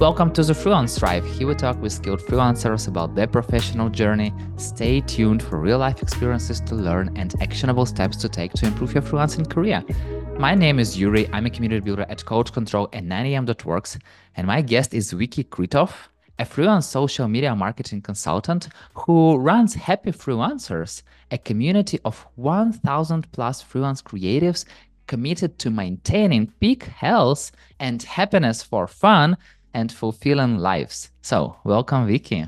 Welcome to the Freelance Thrive. Here we talk with skilled freelancers about their professional journey. Stay tuned for real life experiences to learn and actionable steps to take to improve your freelancing career. My name is Yuri. I'm a community builder at Coach Control and 9am.works. And my guest is Vicky Critoph, a freelance social media marketing consultant who runs Happy Freelancers, a community of 1,000 plus freelance creatives committed to maintaining peak health and happiness for fun and fulfilling lives. So, welcome, Vicky.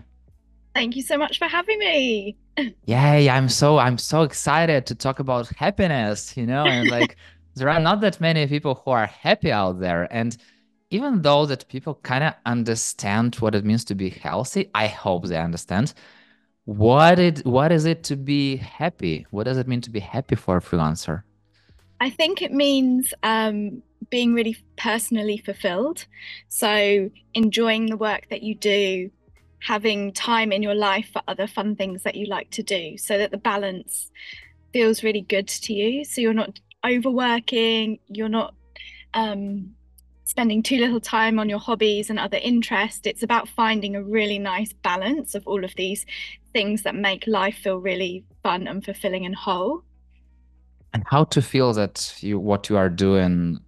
Thank you so much for having me. Yay, I'm so I'm so excited to talk about happiness, you know, and like there are not that many people who are happy out there and even though that people kind of understand what it means to be healthy, I hope they understand what it what is it to be happy? What does it mean to be happy for a freelancer? I think it means um, being really personally fulfilled. So, enjoying the work that you do, having time in your life for other fun things that you like to do, so that the balance feels really good to you. So, you're not overworking, you're not um, spending too little time on your hobbies and other interests. It's about finding a really nice balance of all of these things that make life feel really fun and fulfilling and whole. And how to feel that you what you are doing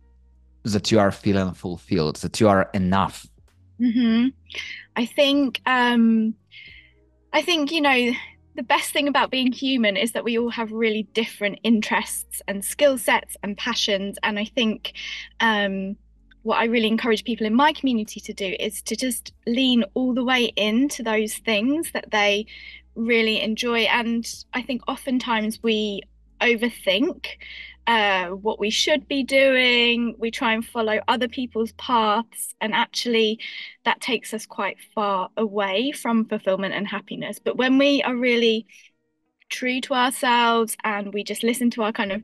that you are feeling fulfilled, that you are enough? Mm-hmm. I think, um, I think you know, the best thing about being human is that we all have really different interests and skill sets and passions, and I think. Um, what I really encourage people in my community to do is to just lean all the way into those things that they really enjoy. And I think oftentimes we overthink uh, what we should be doing. We try and follow other people's paths, and actually, that takes us quite far away from fulfillment and happiness. But when we are really true to ourselves and we just listen to our kind of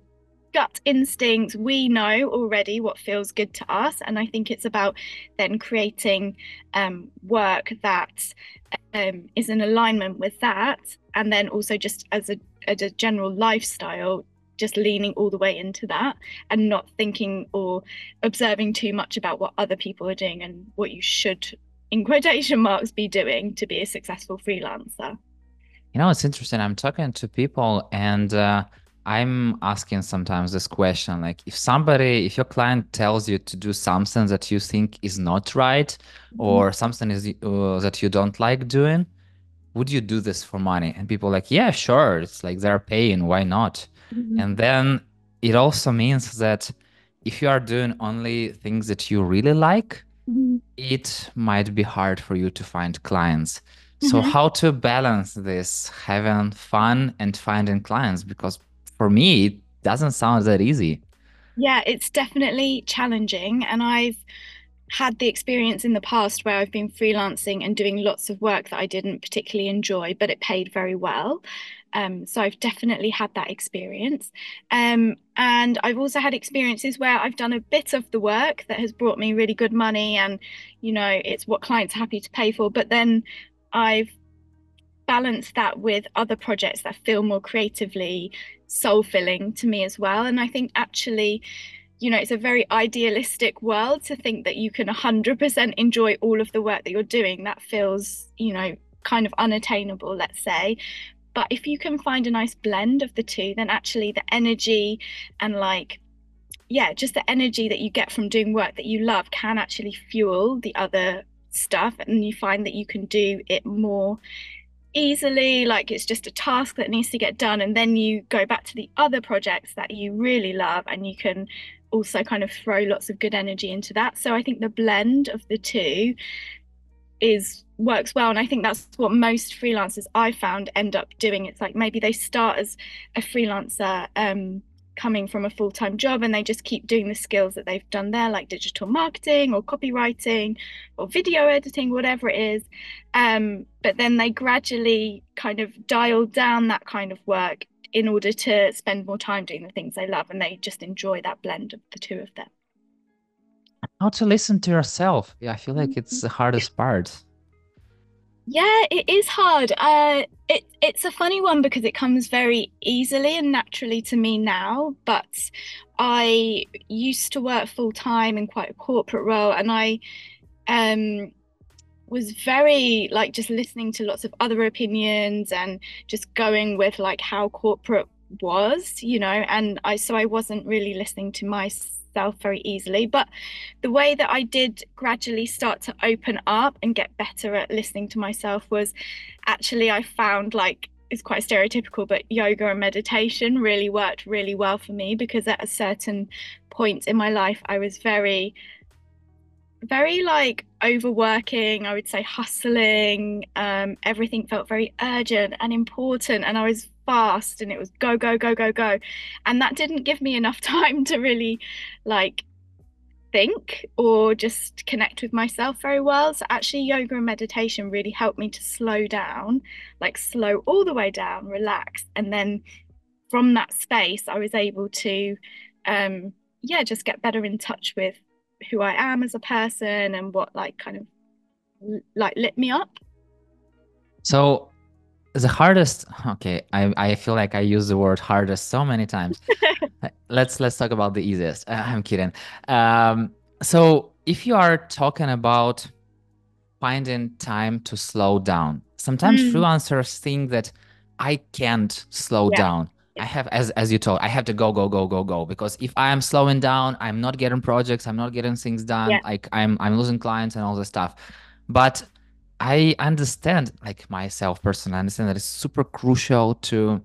gut instincts, we know already what feels good to us. And I think it's about then creating um, work that um, is in alignment with that. And then also just as a, as a general lifestyle, just leaning all the way into that and not thinking or observing too much about what other people are doing and what you should in quotation marks be doing to be a successful freelancer. You know it's interesting. I'm talking to people and uh, i'm asking sometimes this question like if somebody if your client tells you to do something that you think is not right mm-hmm. or something is uh, that you don't like doing would you do this for money? And people like yeah sure. It's like they're paying. Why not Mm-hmm. And then it also means that if you are doing only things that you really like, mm-hmm. it might be hard for you to find clients. So, mm-hmm. how to balance this having fun and finding clients? Because for me, it doesn't sound that easy. Yeah, it's definitely challenging. And I've had the experience in the past where I've been freelancing and doing lots of work that I didn't particularly enjoy, but it paid very well. Um, so I've definitely had that experience. Um, and I've also had experiences where I've done a bit of the work that has brought me really good money and, you know, it's what clients are happy to pay for. But then I've balanced that with other projects that feel more creatively soul filling to me as well. And I think actually, you know, it's a very idealistic world to think that you can 100% enjoy all of the work that you're doing. That feels, you know, kind of unattainable, let's say. But if you can find a nice blend of the two, then actually the energy and like, yeah, just the energy that you get from doing work that you love can actually fuel the other stuff. And you find that you can do it more easily like it's just a task that needs to get done and then you go back to the other projects that you really love and you can also kind of throw lots of good energy into that so i think the blend of the two is works well and i think that's what most freelancers i found end up doing. It's like maybe they start as a freelancer um, coming from a full-time job and they just keep doing the skills that they've done there like digital marketing or copywriting or video editing whatever it is. Um, but then they gradually kind of dial down that kind of work in order to spend more time doing the things they love and they just enjoy that blend of the two of them how to listen to yourself. Yeah i feel like it's the hardest part. Yeah it is hard. Uh it it's a funny one because it comes very easily and naturally to me now but i used to work full time in quite a corporate role and i um was very like just listening to lots of other opinions and just going with like how corporate was, you know, and I so I wasn't really listening to myself very easily. But the way that I did gradually start to open up and get better at listening to myself was actually I found like it's quite stereotypical, but yoga and meditation really worked really well for me because at a certain point in my life I was very very like overworking i would say hustling um, everything felt very urgent and important and i was fast and it was go go go go go. And that didn't give me enough time to really like think or just connect with myself very well. So actually yoga and meditation really helped me to slow down like slow all the way down relax. And then from that space i was able to um yeah just get better in touch with who I am as a person and what like kind of like lit me up. So the hardest okay I, I feel like i use the word hardest so many times let's let's talk about the easiest uh, i'm kidding um, so if you are talking about finding time to slow down sometimes mm. freelancers think that i can't slow yeah. down I have, as as you told, I have to go, go, go, go, go. Because if I am slowing down, I'm not getting projects, I'm not getting things done. Yeah. Like I'm I'm losing clients and all this stuff. But I understand, like myself personally, I understand that it's super crucial to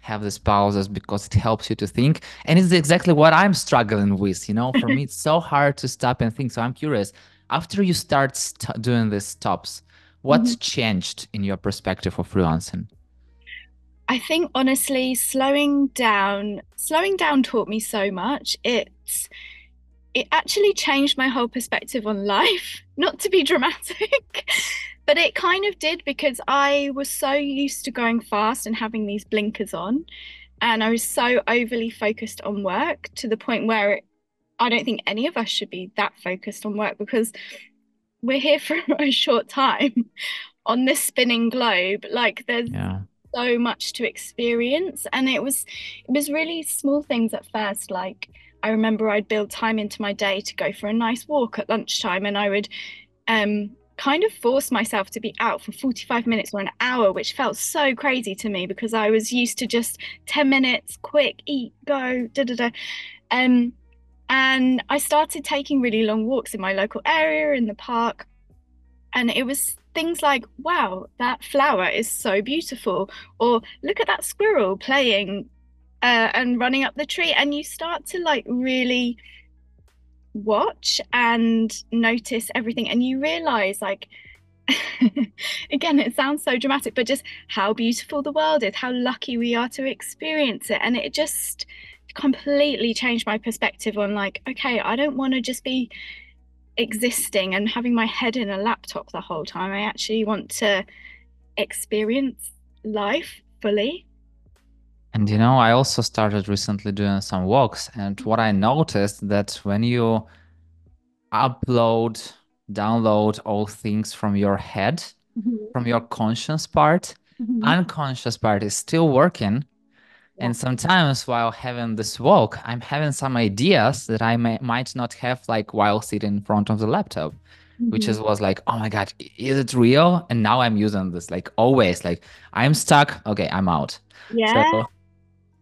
have these pauses because it helps you to think. And it's exactly what I'm struggling with. You know, for me, it's so hard to stop and think. So I'm curious. After you start st- doing these stops, what's mm-hmm. changed in your perspective of freelancing? I think honestly, slowing down, slowing down taught me so much. It's it actually changed my whole perspective on life. Not to be dramatic, but it kind of did because I was so used to going fast and having these blinkers on. And I was so overly focused on work to the point where it, I don't think any of us should be that focused on work because we're here for a short time on this spinning globe. Like there's yeah so much to experience. And it was it was really small things at first like i remember i'd build time into my day to go for a nice walk at lunchtime and i would um kind of force myself to be out for 45 minutes or an hour which felt so crazy to me because i was used to just 10 minutes quick eat go da da da. Um and i started taking really long walks in my local area in the park and it was things like, wow, that flower is so beautiful, or look at that squirrel playing uh, and running up the tree. And you start to like really watch and notice everything, and you realize, like, again, it sounds so dramatic, but just how beautiful the world is, how lucky we are to experience it. And it just completely changed my perspective on, like, okay, I don't want to just be existing and having my head in a laptop the whole time. I actually want to experience life fully. And you know, I also started recently doing some walks, and what I noticed that when you upload, download all things from your head, mm-hmm. from your conscious part, mm-hmm. unconscious part is still working, and sometimes while having this walk, I'm having some ideas that I may, might not have like while sitting in front of the laptop, mm-hmm. which is was like, oh my God, is it real? And now I'm using this like always, like I'm stuck. Okay, I'm out. Yeah. So,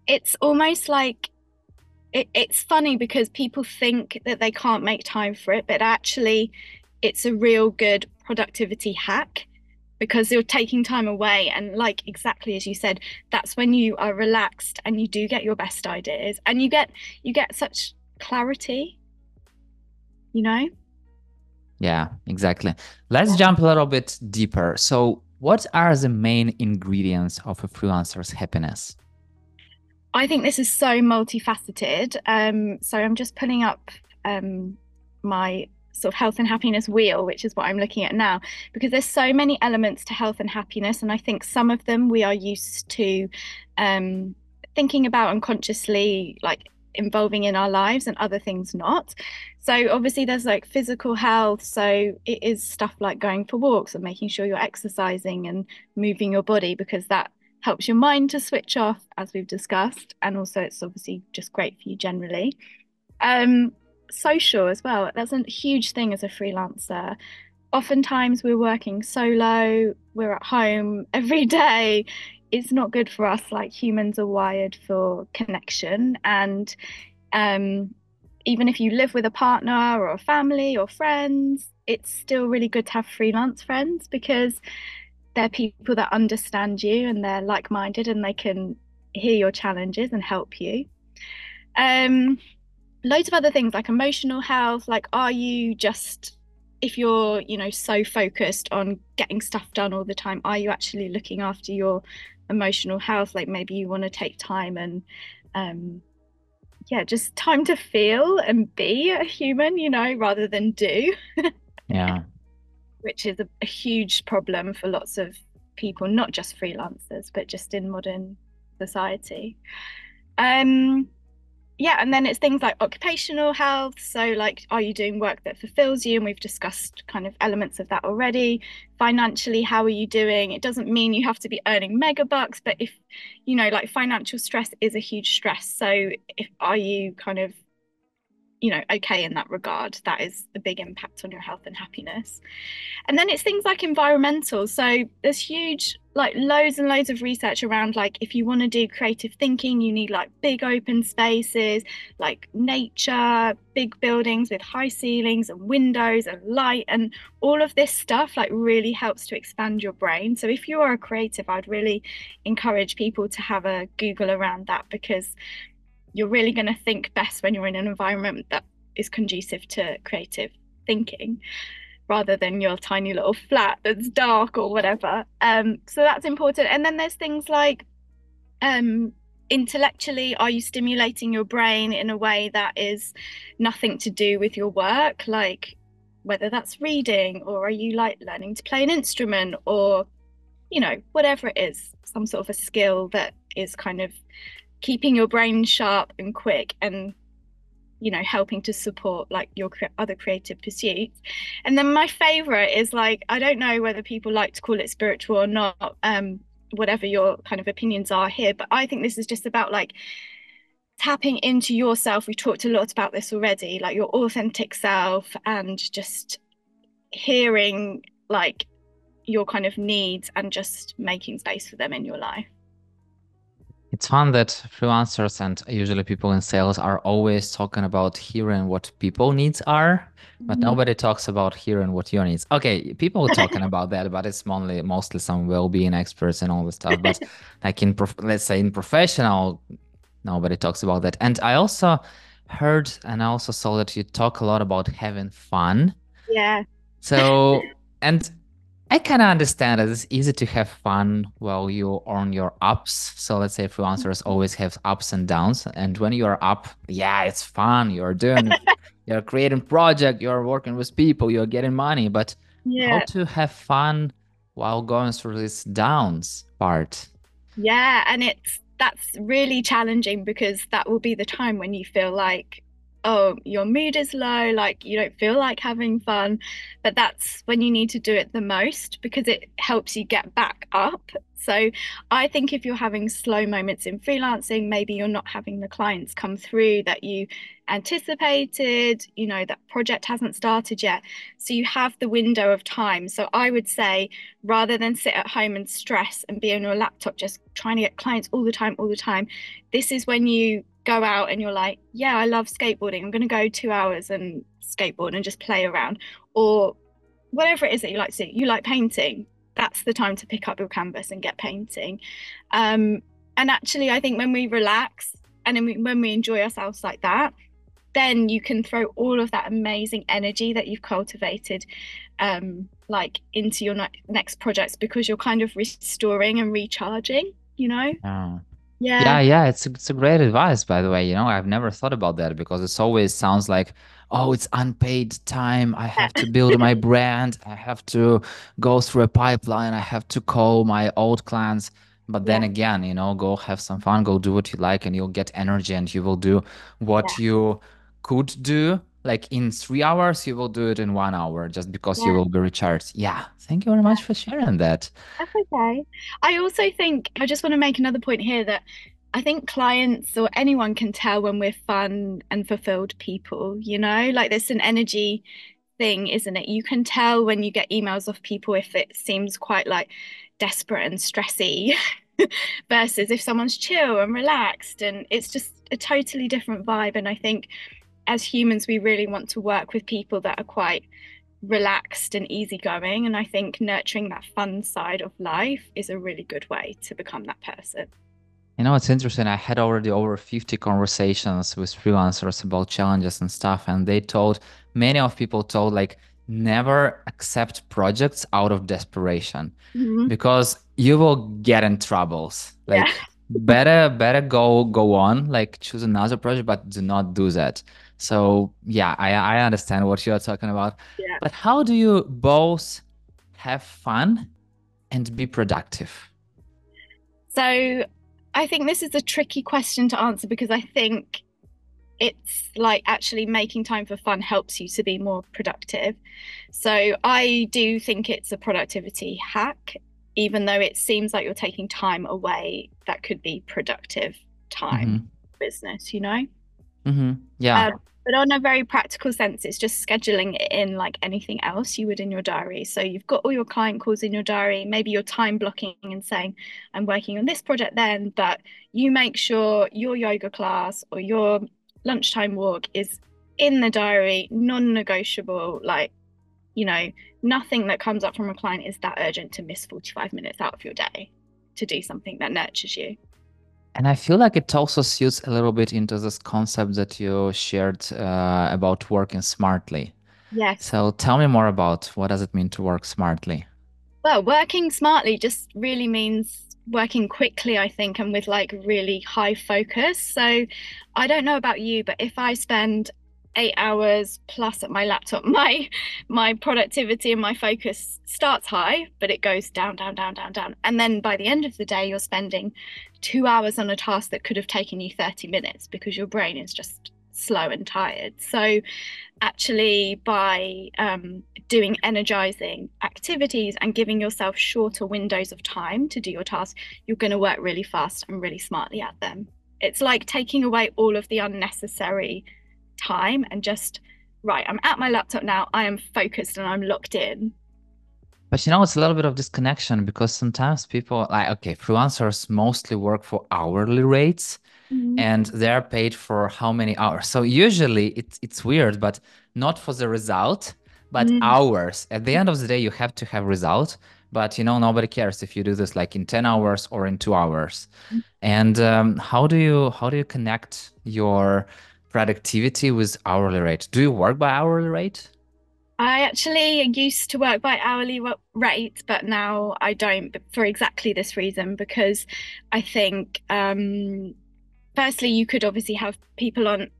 it's almost like it, it's funny because people think that they can't make time for it, but actually, it's a real good productivity hack because you're taking time away. And like exactly as you said that's when you are relaxed and you do get your best ideas and you get you get such clarity you know? Yeah exactly. Let's jump a little bit deeper. So what are the main ingredients of a freelancer's happiness? I think this is so multifaceted. Um, so i'm just pulling up um, my sort of health and happiness wheel, which is what I'm looking at now, because there's so many elements to health and happiness. And I think some of them we are used to um, thinking about unconsciously, like involving in our lives, and other things not. So obviously, there's like physical health. So it is stuff like going for walks and making sure you're exercising and moving your body because that helps your mind to switch off, as we've discussed. And also, it's obviously just great for you generally. Um, social as well. That's a huge thing as a freelancer. oftentimes we're working solo, we're at home every day. It's not good for us. Like humans are wired for connection. And um, even if you live with a partner or a family or friends, it's still really good to have freelance friends because they're people that understand you and they're like minded and they can hear your challenges and help you. Um, loads of other things like emotional health, like, are you just if you're you know so focused on getting stuff done all the time are you actually looking after your emotional health? Like maybe you want to take time and um yeah just time to feel and be a human you know rather than do. Yeah. Which is a, a huge problem for lots of people not just freelancers but just in modern society. Um yeah, and then it's things like occupational health. So, like, are you doing work that fulfills you? And we've discussed kind of elements of that already. Financially, how are you doing? It doesn't mean you have to be earning mega bucks, but if, you know, like financial stress is a huge stress. So, if are you kind of you know okay in that regard that is a big impact on your health and happiness and then it's things like environmental so there's huge like loads and loads of research around like if you want to do creative thinking you need like big open spaces like nature big buildings with high ceilings and windows and light and all of this stuff like really helps to expand your brain. So if you are a creative i'd really encourage people to have a google around that because you're really going to think best when you're in an environment that is conducive to creative thinking rather than your tiny little flat that's dark or whatever. Um, so that's important. And then there's things like um, intellectually, are you stimulating your brain in a way that is nothing to do with your work? Like whether that's reading or are you like learning to play an instrument or, you know, whatever it is, some sort of a skill that is kind of keeping your brain sharp and quick and you know helping to support like your other creative pursuits. And then my favorite is like i don't know whether people like to call it spiritual or not um whatever your kind of opinions are here but i think this is just about like tapping into yourself. We talked a lot about this already like your authentic self and just hearing like your kind of needs and just making space for them in your life it's fun that freelancers and usually people in sales are always talking about hearing what people needs are, but mm-hmm. nobody talks about hearing what your needs. Okay, people are talking about that, but it's mostly mostly some well-being experts and all this stuff. But like in prof- let's say in professional, nobody talks about that. And I also heard and I also saw that you talk a lot about having fun. Yeah. So and I kind of understand that it's easy to have fun while you're on your ups. So let's say freelancers mm-hmm. always have ups and downs. And when you're up, yeah, it's fun. You're doing, you're creating project, you're working with people, you're getting money. But yeah. how to have fun while going through this downs part? Yeah, and it's that's really challenging because that will be the time when you feel like oh, your mood is low, like you don't feel like having fun. But that's when you need to do it the most because it helps you get back up. So I think if you're having slow moments in freelancing, maybe you're not having the clients come through that you anticipated, you know, that project hasn't started yet. So you have the window of time. So I would say rather than sit at home and stress and be on your laptop just trying to get clients all the time, all the time, this is when you go out and you're like, yeah, I love skateboarding. I'm going to go two hours and skateboard and just play around. Or whatever it is that you like to. You like painting. That's the time to pick up your canvas and get painting. Um, and actually, I think when we relax and when we enjoy ourselves like that, then you can throw all of that amazing energy that you've cultivated um, like into your ne- next projects because you're kind of restoring and recharging you know oh. Yeah. Yeah, yeah, it's a, it's a great advice, by the way. You know, I've never thought about that because it always sounds like, oh, it's unpaid time. I have to build my brand. I have to go through a pipeline. I have to call my old clients. But then yeah. again, you know, go have some fun, go do what you like, and you'll get energy and you will do what yeah. you could do like in three hours you will do it in one hour just because yeah. you will be recharged yeah thank you very much for sharing that that's okay i also think i just want to make another point here that i think clients or anyone can tell when we're fun and fulfilled people you know like there's an energy thing, isn't it? You can tell when you get emails off people if it seems quite like desperate and stressy versus if someone's chill and relaxed. And it's just a totally different vibe. And I think as humans, we really want to work with people that are quite relaxed and easygoing. And I think nurturing that fun side of life is a really good way to become that person. You know, it's interesting. I had already over 50 conversations with freelancers about challenges and stuff, and they told many of people told like never accept projects out of desperation mm-hmm. because you will get in troubles. Like yeah. better better go go on, like choose another project, but do not do that. So yeah, I I understand what you're talking about. Yeah. But how do you both have fun and be productive? So I think this is a tricky question to answer because I think it's like actually making time for fun helps you to be more productive. So I do think it's a productivity hack, even though it seems like you're taking time away that could be productive time mm-hmm. business, you know? Mm-hmm. Yeah. Um, but on a very practical sense, it's just scheduling it in like anything else you would in your diary. So you've got all your client calls in your diary, maybe you're time blocking and saying, I'm working on this project then, but you make sure your yoga class or your lunchtime walk is in the diary, non negotiable. Like, you know, nothing that comes up from a client is that urgent to miss 45 minutes out of your day to do something that nurtures you. And I feel like it also suits a little bit into this concept that you shared uh, about working smartly. Yes. So tell me more about what does it mean to work smartly? Well, working smartly just really means working quickly, I think, and with like really high focus. So I don't know about you, but if I spend eight hours plus at my laptop my my productivity and my focus starts high but it goes down down down down down. And then by the end of the day you're spending two hours on a task that could have taken you 30 minutes because your brain is just slow and tired. So actually by um, doing energizing activities and giving yourself shorter windows of time to do your task you're going to work really fast and really smartly at them. It's like taking away all of the unnecessary time and just right i'm at my laptop now i am focused and i'm locked in but you know it's a little bit of disconnection because sometimes people like okay freelancers mostly work for hourly rates mm-hmm. and they're paid for how many hours so usually it's it's weird but not for the result but mm-hmm. hours at the end of the day you have to have result but you know nobody cares if you do this like in 10 hours or in two hours mm-hmm. and um, how do you how do you connect your productivity with hourly rate. Do you work by hourly rate? I actually used to work by hourly rate, but now I don't for exactly this reason because I think, um, firstly, you could obviously have people on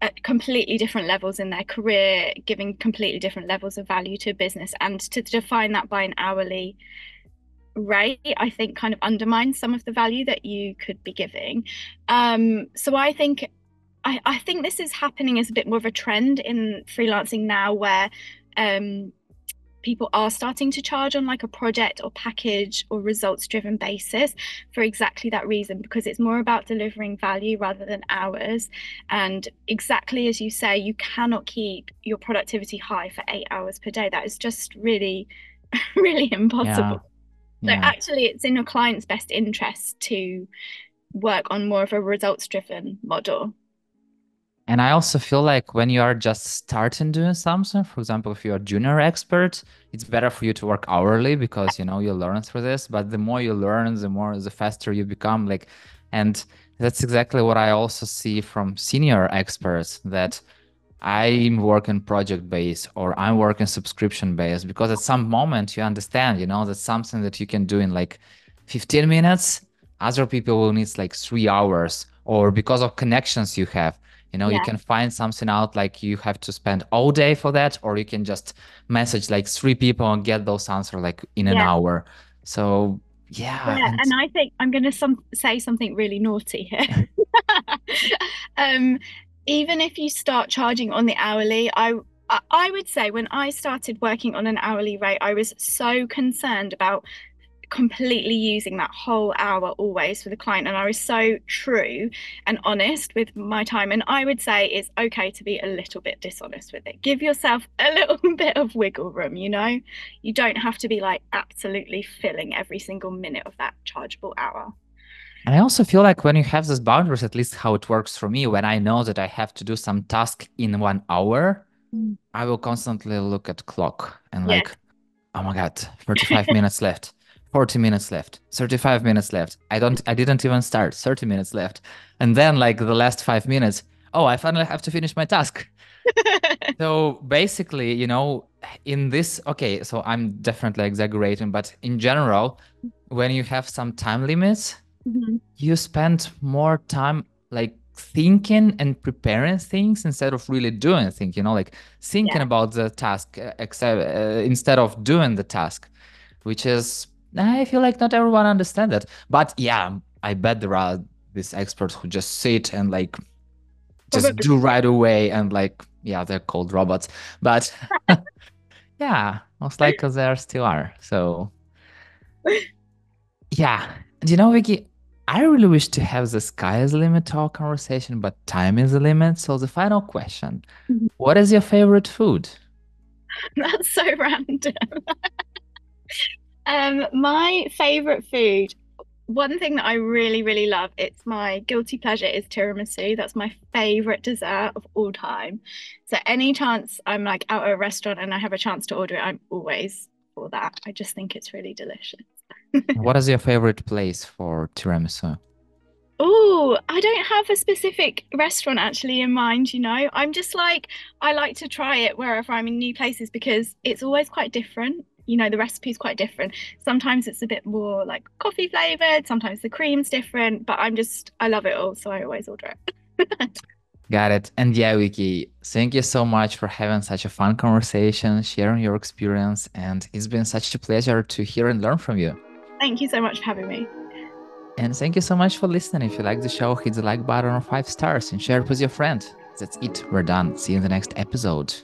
at completely different levels in their career, giving completely different levels of value to a business, and to define that by an hourly rate, I think, kind of undermines some of the value that you could be giving. Um, so I think I, I think this is happening as a bit more of a trend in freelancing now where um, people are starting to charge on like a project or package or results driven basis for exactly that reason because it's more about delivering value rather than hours and exactly as you say you cannot keep your productivity high for 8 hours per day that is just really really impossible yeah. Yeah. so actually it's in your client's best interest to work on more of a results driven model and I also feel like when you are just starting doing something, for example, if you're a junior expert, it's better for you to work hourly because you know you learn through this. But the more you learn, the more the faster you become. Like, and that's exactly what I also see from senior experts that I'm working project based or I'm working subscription based because at some moment you understand, you know, that's something that you can do in like 15 minutes. Other people will need like three hours or because of connections you have you know yeah. you can find something out like you have to spend all day for that or you can just message like three people and get those answers like in an hour. So yeah, yeah and, and i think i'm going to some, say something really naughty here. Um, even if you start charging on the hourly i I would say when I started working on an hourly rate, I was so concerned about completely using that whole hour always for the client. And I was so true and honest with my time. And I would say it's okay to be a little bit dishonest with it. Give yourself a little bit of wiggle room, you know? You don't have to be like absolutely filling every single minute of that chargeable hour. And I also feel like when you have those boundaries, at least how it works for me, when I know that I have to do some task in one hour, mm. I will constantly look at clock and like, oh my God, 35 minutes left 40 minutes left 35 minutes left i don't i didn't even start 30 minutes left and then like the last five minutes oh i finally have to finish my task so basically you know in this okay so i'm definitely exaggerating but in general when you have some time limits mm-hmm. you spend more time like thinking and preparing things instead of really doing things you know like thinking yeah. about the task uh, except, uh, instead of doing the task which is I feel like not everyone understands that. But yeah, I bet there are these experts who just sit and like just do right away and like yeah, they're called robots. But yeah, most likely there still are. So yeah. And you know, Vicky, I really wish to have the sky is the limit talk conversation, but time is the limit. So the final question: mm-hmm. What is your favorite food? That's so random. Um, my favorite food, one thing that I really, really love, it's my guilty pleasure is tiramisu. That's my favorite dessert of all time. So any chance I'm like out at a restaurant and I have a chance to order it, I'm always for that. I just think it's really delicious. what is your favorite place for tiramisu? Oh, I don't have a specific restaurant actually in mind, you know. I'm just like I like to try it wherever I'm in new places because it's always quite different you know the recipe is quite different. Sometimes it's a bit more like coffee flavored sometimes the cream's different but i'm just i love it all so i always order it. Got it. And yeah Vicky thank you so much for having such a fun conversation sharing your experience and it's been such a pleasure to hear and learn from you. Thank you so much for having me. And thank you so much for listening. If you like the show hit the like button or five stars and share it with your friend. That's it. We're done. See you in the next episode